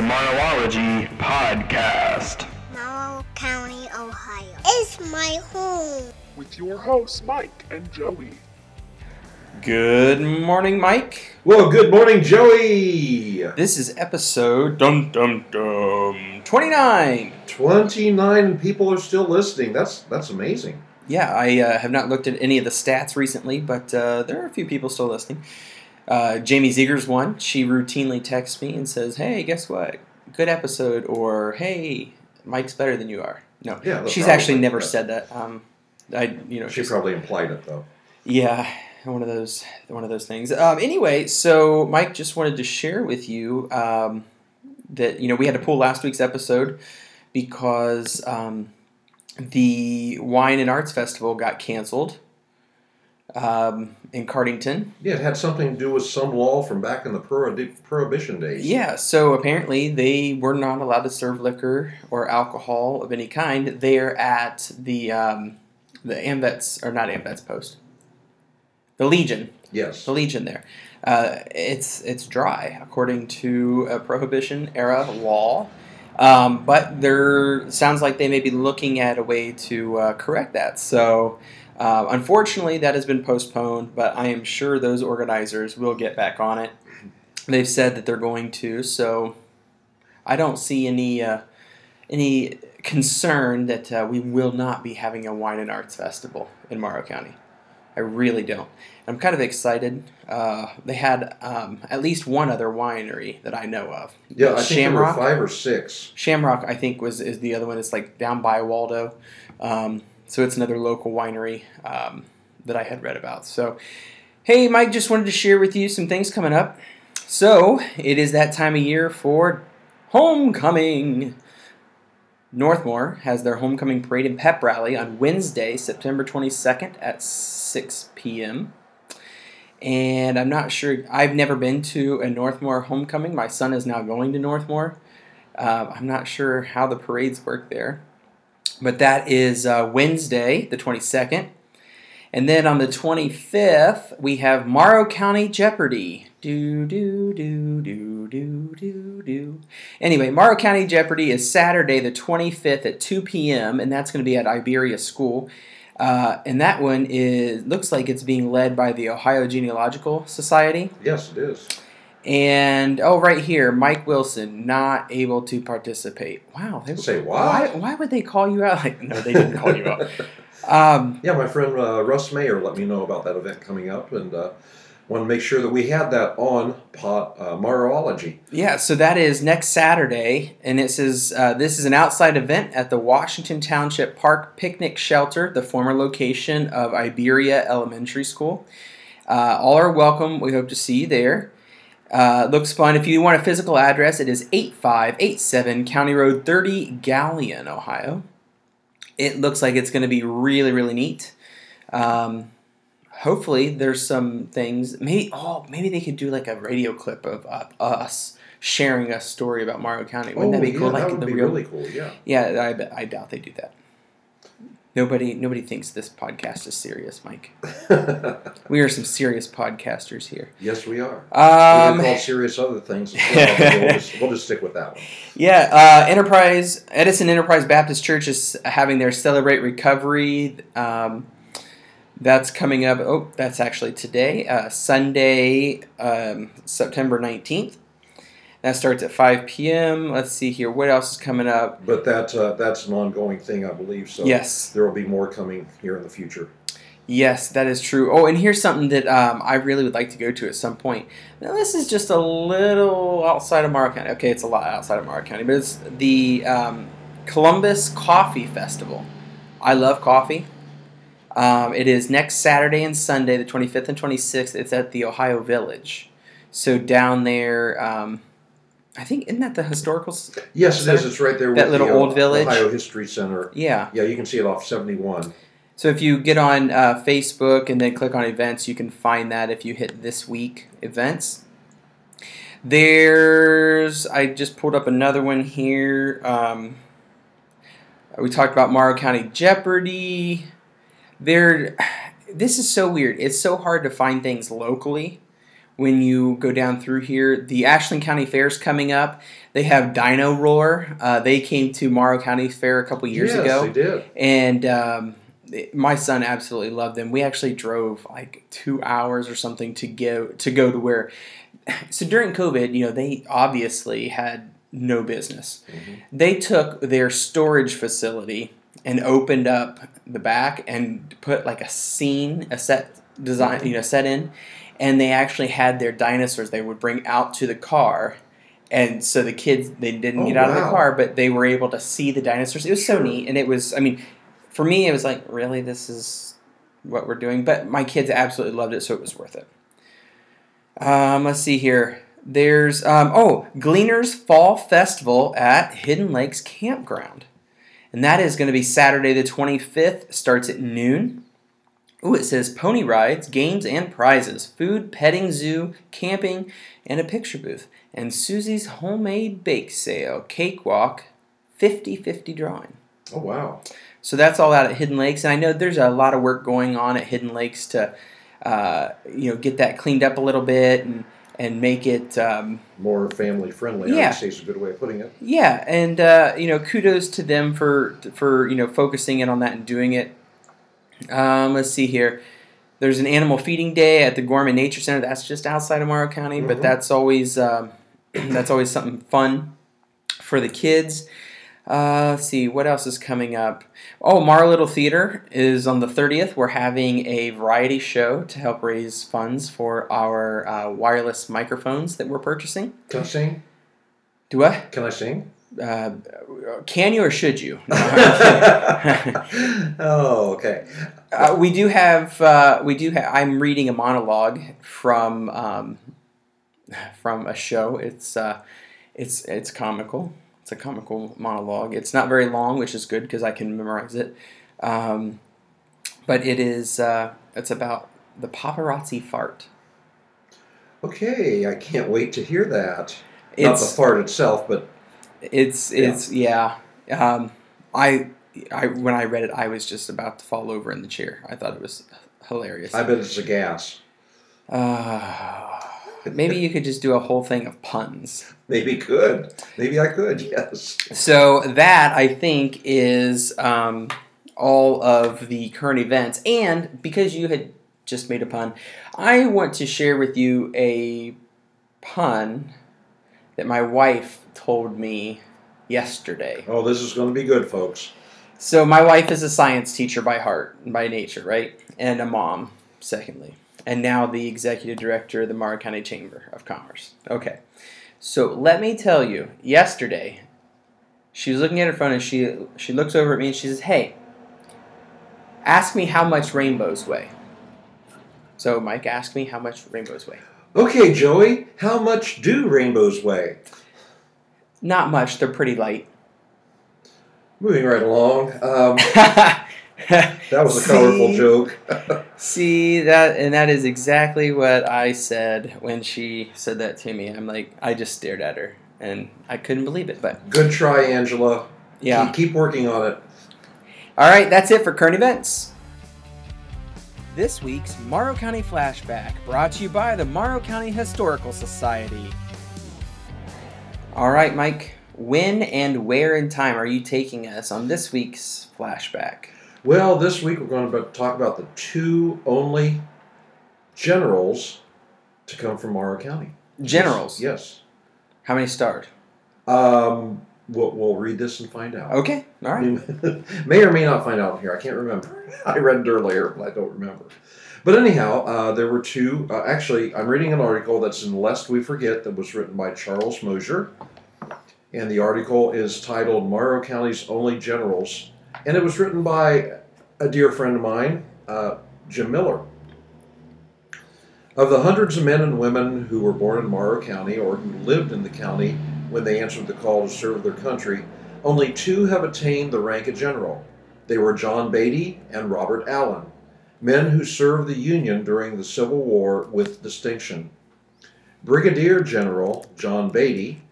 This the Monology Podcast. Morrow County, Ohio. It's my home. with your hosts, Mike and Joey. Good morning, Mike. Well, good morning, Joey. This is episode dum dum dum twenty nine. Twenty-nine people are still listening. That's that's amazing. Yeah, I uh, have not looked at any of the stats recently, but uh, there are a few people still listening. Uh, Jamie Ziegler's one. She routinely texts me and says, "Hey, guess what? Good episode," or "Hey, Mike's better than you are." No, Yeah, she's actually never said that. Um, I, you know, She probably implied it though. Yeah, one of those one of those things. Um, anyway, so Mike just wanted to share with you um, that you know we had to pull last week's episode because um, the Wine and Arts Festival got canceled um, in Cardington. Yeah, it had something to do with some law from back in the prohibition days. Yeah, so apparently they were not allowed to serve liquor or alcohol of any kind there at the um, the AMVETS or not AMVETS post, the Legion. Yes. the Legion there. Uh, it's it's dry according to a prohibition era law, um, but there sounds like they may be looking at a way to uh, correct that. So. Uh, unfortunately, that has been postponed, but I am sure those organizers will get back on it. They've said that they're going to, so I don't see any uh, any concern that uh, we will not be having a wine and arts festival in Morrow County. I really don't. I'm kind of excited. Uh, they had um, at least one other winery that I know of. Yeah, I think there were Shamrock. five or six. Shamrock, I think, was is the other one. It's like down by Waldo, um, so it's another local winery um, that I had read about. So, hey, Mike, just wanted to share with you some things coming up. So it is that time of year for homecoming. Northmor has their homecoming parade and pep rally on Wednesday, September 22nd at 6 p.m. And I'm not sure, I've never been to a Northmor homecoming. My son is now going to Northmor. Uh, I'm not sure how the parades work there. But that is uh, Wednesday, the 22nd. And then on the 25th, we have Morrow County Jeopardy. Do, do, do, do, do, do, do. Anyway, Morrow County Jeopardy is Saturday, the 25th at 2 p.m., and that's going to be at Iberia School. Uh, and that one is looks like it's being led by the Ohio Genealogical Society. Yes, it is. And oh, right here, Mike Wilson not able to participate. Wow, they, Say what? Why, why would they call you out? Like, no, they didn't call you out. Um, Yeah, my friend uh, Russ Mayer let me know about that event coming up, and uh, want to make sure that we had that on pot, uh, Marology. yeah, so that is next Saturday, and it says uh, this is an outside event at the Washington Township Park Picnic Shelter, the former location of Iberia Elementary School. Uh, all are welcome. We hope to see you there. Uh, looks fun. If you want a physical address, it is 8587 County Road 30, Galion, Ohio. It looks like it's going to be really, really neat. Um, hopefully, there's some things. Maybe, oh, maybe they could do like a radio clip of uh, us sharing a story about Morrow County. Wouldn't that be Oh, cool? Yeah, like that would the be real, really cool. Yeah. yeah. I, I doubt they do that. Nobody, nobody thinks this podcast is serious, Mike. We are some serious podcasters here. yes, we are. Um, we call serious other things. well, we'll, just, we'll just stick with that one. Yeah, uh, Enterprise Edison Enterprise Baptist Church is having their Celebrate Recovery. Um, that's coming up. Oh, that's actually today, uh, Sunday, um, September nineteenth. That starts at five p.m. Let's see here. What else is coming up? But that uh, that's an ongoing thing, I believe. So Yes. there will be more coming here in the future. Yes, that is true. Oh, and here's something that um, I really would like to go to at some point. Now, this is just a little outside of Morrow County. Okay, it's a lot outside of Morrow County, but it's the um, Columbus Coffee Festival. I love coffee. Um, it is next Saturday and Sunday, the 25th and 26th. It's at the Ohio Village. So down there, um, I think, isn't that the historical? Yes, it Center? is. It's right there. That with little the, uh, old village? Ohio History Center. Yeah. Yeah, you can see it off seventy one. So if you get on uh, Facebook and then click on events, you can find that if you hit this week events. There's I just pulled up another one here. Um, we talked about Morrow County Jeopardy. There, this is so weird. It's so hard to find things locally when you go down through here. The Ashland County Fair is coming up. They have Dino Roar. Uh, they came to Morrow County Fair a couple years yes, ago they did. and um, it- my son absolutely loved them. We actually drove like two hours or something to go to go to where. So during COVID, you know, they obviously had no business. They took their storage facility and opened up the back and put like a scene, a set design, you know, set in, and they actually had their dinosaurs they would bring out to the car. And so the kids they didn't Oh, get out of the car, but they were able to see the dinosaurs. It was so neat, and it was. I mean, for me, it was like, really, this is what we're doing. But my kids absolutely loved it, so it was worth it. Um, let's see here. There's um, oh Gleaners Fall Festival at Hidden Lakes Campground, and that is going to be Saturday the 25th. Starts at noon. Ooh, it says pony rides, games and prizes, food, petting zoo, camping, and a picture booth. And Susie's homemade bake sale, cakewalk, 50-50 drawing. Oh wow. So that's all out at Hidden Lakes, and I know there's a lot of work going on at Hidden Lakes to, uh, you know, get that cleaned up a little bit and and make it, um, More family friendly. I Yeah. would say is a good way of putting it. yeah, and uh, you know, kudos to them for for you know focusing in on that and doing it. Um, let's see here. There's an animal feeding day at the Gorman Nature Center. That's just outside of Morrow County, but Mhm. that's always um, that's always something fun for the kids. Uh, let's see what else is coming up. Oh, Mar Little Theater is on the 30th. We're having a variety show to help raise funds for our uh, wireless microphones that we're purchasing. Can I sing? Do I? Can I sing? Uh, can you or should you? No, oh, okay. uh, we do have. Uh, we do. Ha- I'm reading a monologue from um, from a show. It's uh, it's it's comical. It's a comical monologue. It's not very long, which is good because I can memorize it. Um, but it is. Uh, it's about the paparazzi fart. Okay, I can't wait to hear that. Not the fart itself, but it's it's yeah. Um, I I when I read it, I was just about to fall over in the chair. I thought it was hilarious. I bet it's a gas. Uh, maybe you could just do a whole thing of puns. Maybe could. Maybe I could. Yes. So that I think is um, all of the current events, and because you had just made a pun, I want to share with you a pun that my wife told me yesterday. Oh, this is going to be good, folks. So my wife is a science teacher by heart, by nature, right? And a mom, secondly. And now the executive director of the Morrow County Chamber of Commerce. Okay. So let me tell you, yesterday, she was looking at her phone and she she looks over at me and she says, Hey, ask me how much rainbows weigh. So Mike asked me how much rainbows weigh. Okay, Joey, how much do rainbows weigh? Not much, they're pretty light. Moving right along. Um, that was a colorful See? joke. See that, and that is exactly what I said when she said that to me. I'm like, I just stared at her, and I couldn't believe it. But good try, Angela. yeah, Keep, keep working on it. all right, that's it for current events. This week's Morrow County Flashback, brought to you by the Morrow County Historical Society. All right, Mike, when and where in time are you taking us on this week's flashback? Well, this week we're going to talk about the two only generals to come from Morrow County. Generals. Yes. How many starred? Um, we'll, we'll read this and find out. Okay, all right. May or may not find out here. I can't remember. I read it earlier, but I don't remember. But anyhow, uh, there were two. Uh, actually, I'm reading an article that's in Lest We Forget that was written by Charles Mosier. And the article is titled Morrow County's Only Generals. And it was written by a dear friend of mine, uh, Jim Miller. Of the hundreds of men and women who were born in Morrow County or who lived in the county when they answered the call to serve their country, only two have attained the rank of general. They were John Beatty and Robert Allen, men who served the Union during the Civil War with distinction. Brigadier General John Beatty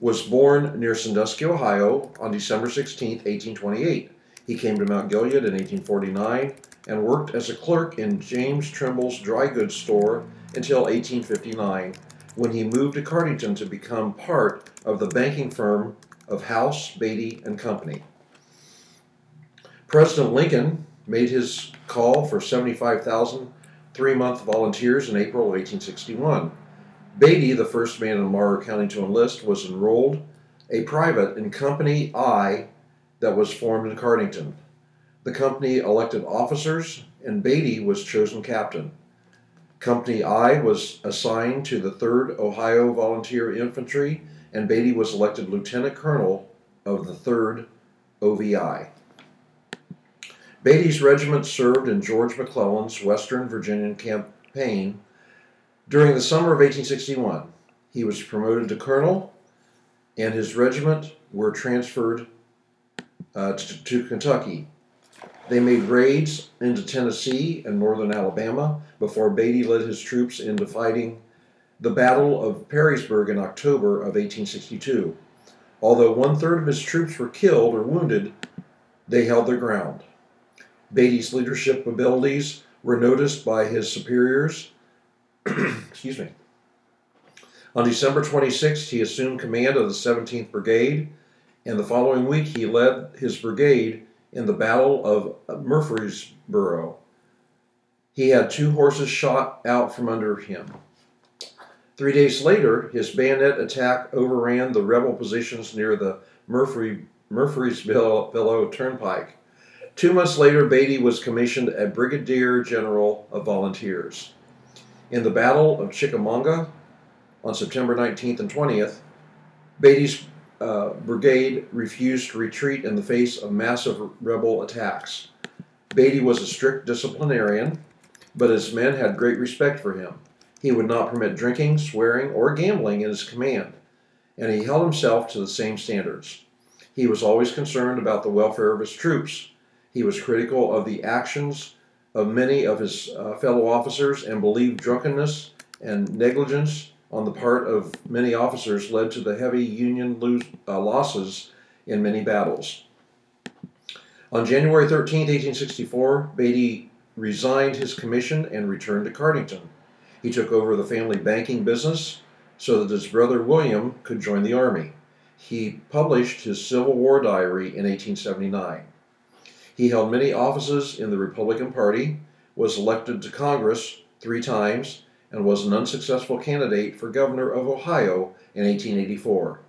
was born near Sandusky, Ohio on December 16, 1828. He came to Mount Gilead in 1849 and worked as a clerk in James Trimble's dry goods store until 1859, when he moved to Cardington to become part of the banking firm of House, Beatty and Company. President Lincoln made his call for 75,000 three month volunteers in April of 1861. Beatty, the first man in Morrow County to enlist, was enrolled a private in Company I that was formed in Cardington. The company elected officers, and Beatty was chosen captain. Company I was assigned to the 3rd Ohio Volunteer Infantry, and Beatty was elected lieutenant colonel of the 3rd OVI. Beatty's regiment served in George McClellan's Western Virginia campaign. During the summer of 1861, he was promoted to colonel, and his regiment were transferred uh, to, to Kentucky. They made raids into Tennessee and northern Alabama before Beatty led his troops into fighting the Battle of Perrysburg in October of 1862. Although one third of his troops were killed or wounded, they held their ground. Beatty's leadership abilities were noticed by his superiors. Excuse me. On December 26th, he assumed command of the 17th Brigade, and the following week he led his brigade in the Battle of Murfreesboro. He had two horses shot out from under him. Three days later, his bayonet attack overran the rebel positions near the Murfree, Murfreesboro Turnpike. Two months later, Beatty was commissioned a brigadier general of volunteers. In the Battle of Chickamauga on September 19th and 20th, Beatty's uh, brigade refused to retreat in the face of massive rebel attacks. Beatty was a strict disciplinarian, but his men had great respect for him. He would not permit drinking, swearing, or gambling in his command, and he held himself to the same standards. He was always concerned about the welfare of his troops. He was critical of the actions of many of his uh, fellow officers and believed drunkenness and negligence on the part of many officers led to the heavy Union lose, uh, losses in many battles. On January 13, 1864, Beatty resigned his commission and returned to Cardington. He took over the family banking business so that his brother William could join the Army. He published his Civil War diary in 1879. He held many offices in the Republican Party, was elected to Congress three times, and was an unsuccessful candidate for governor of Ohio in 1884.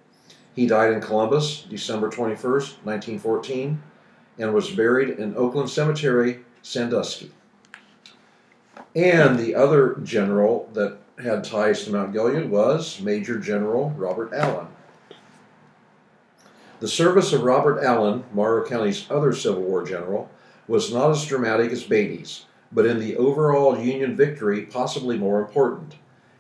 He died in Columbus, December 21, 1914, and was buried in Oakland Cemetery, Sandusky. And the other general that had ties to Mount Gilead was Major General Robert Allen. The service of Robert Allen, Morrow County's other Civil War general, was not as dramatic as Beatty's, but in the overall Union victory, possibly more important.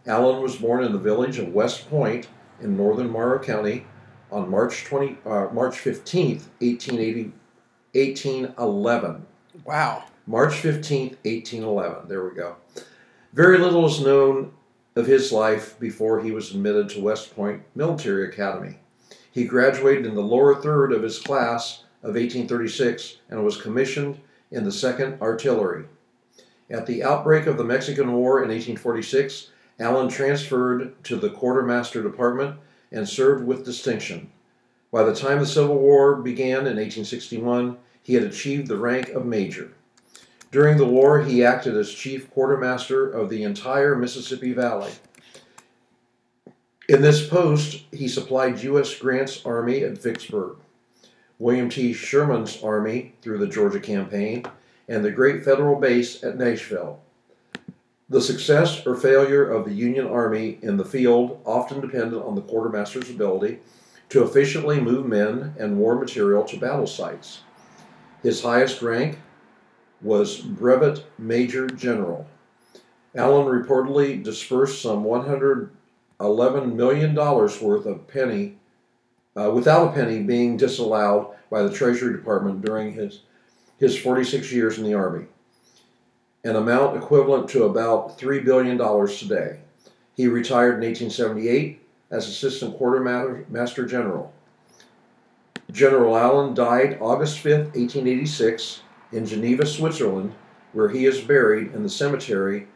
Allen was born in the village of West Point in northern Morrow County on March 20, uh, March 15th, 1880, 1811. Wow. March 15th, 1811. There we go. Very little is known of his life before he was admitted to West Point Military Academy. He graduated in the lower third of his class of 1836 and was commissioned in the 2nd Artillery. At the outbreak of the Mexican War in 1846, Allen transferred to the Quartermaster Department and served with distinction. By the time the Civil War began in 1861, he had achieved the rank of major. During the war, he acted as chief quartermaster of the entire Mississippi Valley. In this post, he supplied U.S. Grant's army at Vicksburg, William T. Sherman's army through the Georgia campaign, and the great federal base at Nashville. The success or failure of the Union Army in the field often depended on the quartermaster's ability to efficiently move men and war material to battle sites. His highest rank was Brevet Major General. Allen reportedly dispersed some 100 $11 million worth of penny, uh, without a penny being disallowed by the Treasury Department during his, his 46 years in the Army, an amount equivalent to about $3 billion today. He retired in 1878 as Assistant Quartermaster General. General Allen died August 5, 1886, in Geneva, Switzerland, where he is buried in the cemetery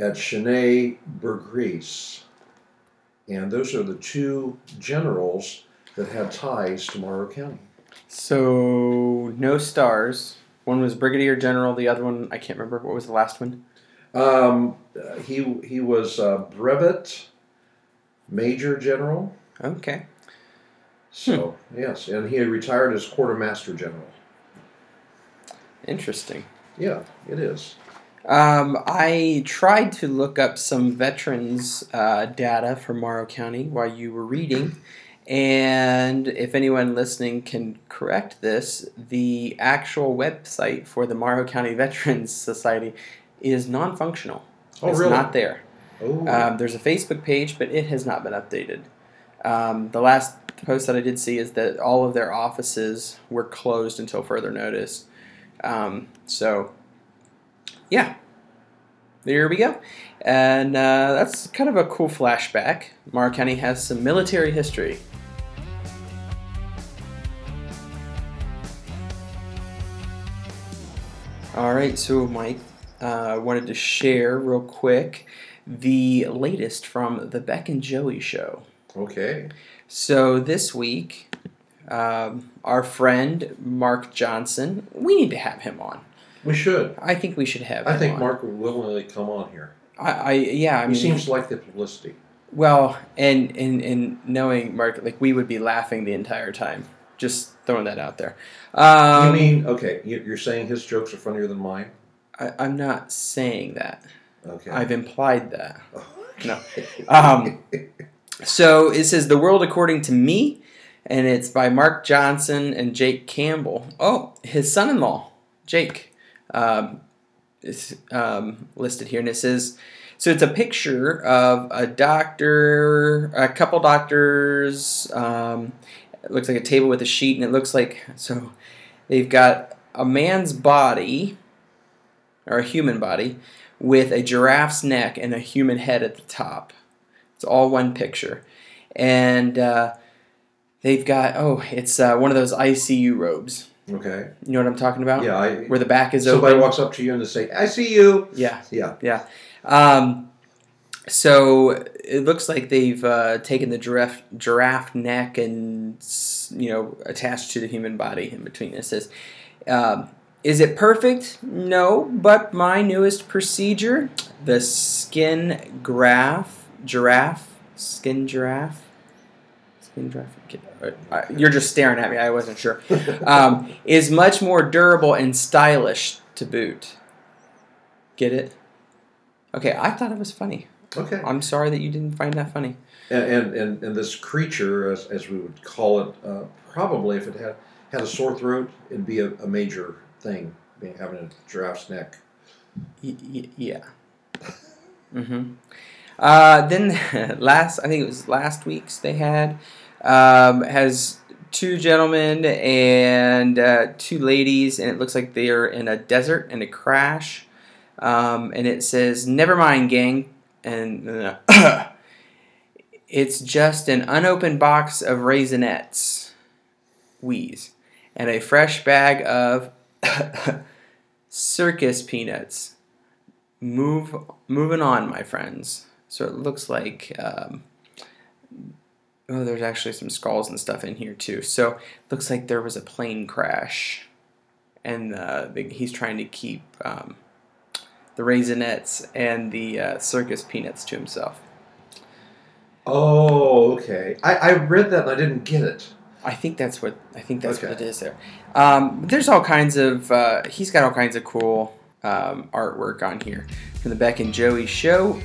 at Cheney Bergris. And those are the two generals that had ties to Morrow County. So no stars. One was brigadier general. The other one I can't remember. What was the last one? Um, he he was uh, brevet major general. Okay. So yes, and he had retired as quartermaster general. Interesting. Yeah, it is. Um, I tried to look up some veterans uh, data for Morrow County while you were reading, and if anyone listening can correct this, the actual website for the Morrow County Veterans Society is non-functional. Oh, it's really? not there. Oh, Um, there's a Facebook page, but it has not been updated. Um, the last post that I did see is that all of their offices were closed until further notice. Um, so, yeah, there we go. And uh, that's kind of a cool flashback. Morrow County has some military history. All right, so Mike, uh, I wanted to share real quick the latest from the Beck and Joey show. okay. So this week, um, our friend Mark Johnson, we need to have him on. We should. I think we should have. I think on. Mark will willingly come on here. I, I yeah. I He mean, seems to like the publicity. well, and and and knowing Mark, like we would be laughing the entire time. Just throwing that out there. Um, you mean okay? you- You're saying his jokes are funnier than mine? I, I'm not saying that. Okay. I've implied that. Oh. No. Um, so it says The World According to Me, and it's by Mark Johnson and Jake Campbell. Oh, his son in law, Jake, um, is um, listed here. And it says, so it's a picture of a doctor, a couple doctors. Um, looks like a table with a sheet, and it looks like, so they've got a man's body, or a human body, with a giraffe's neck and a human head at the top. It's all one picture. And uh, they've got, oh, it's uh, one of those ICU robes. okay. You know what I'm talking about? Yeah. I, Where the back is somebody open. walks up to you and they say, "I see you." Yeah, Yeah. yeah. Um, so it looks like they've uh, taken the giraffe, giraffe neck and you know attached to the human body in between. It says, um, "Is it perfect? No, but my newest procedure, the skin graft giraffe, skin giraffe, skin giraffe." Uh, You're just staring at me. I wasn't sure. Um, is much more durable and stylish to boot. Get it? Okay, I thought it was funny. Okay. I'm sorry that you didn't find that funny. And and, and, and this creature, as, as we would call it, uh, probably if it had had a sore throat, it'd be a, a major thing, being having a giraffe's neck. Y- y- yeah. Mm-hmm. Uh, then last, I think it was last week's they had um, has two gentlemen and uh, two ladies, and it looks like they are in a desert in a crash. Um, and it says, "Never mind, gang," and uh, it's just an unopened box of raisinets, wheeze, and a fresh bag of circus peanuts. Move, moving on, my friends. So it looks like, um, oh, there's actually some skulls and stuff in here too. So looks like there was a plane crash, and uh, the, he's trying to keep um, the raisinets and the uh, circus peanuts to himself. Oh, okay. I, I read that and I didn't get it. I think that's what I think that's what it is there. Um, there's all kinds of uh, he's got all kinds of cool um, artwork on here from the Beck and Joey show.